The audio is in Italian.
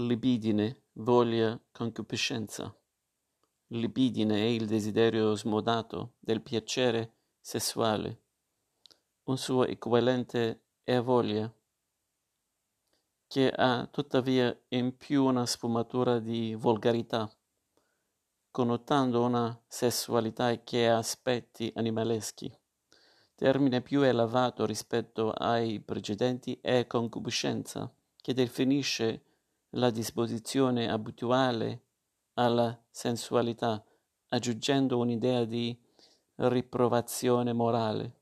libidine, voglia, concupiscenza. Libidine è il desiderio smodato del piacere sessuale. Un suo equivalente è voglia, che ha tuttavia in più una sfumatura di volgarità, connotando una sessualità che ha aspetti animaleschi. Termine più elevato rispetto ai precedenti è concupiscenza, che definisce la disposizione abituale alla sensualità, aggiungendo un'idea di riprovazione morale.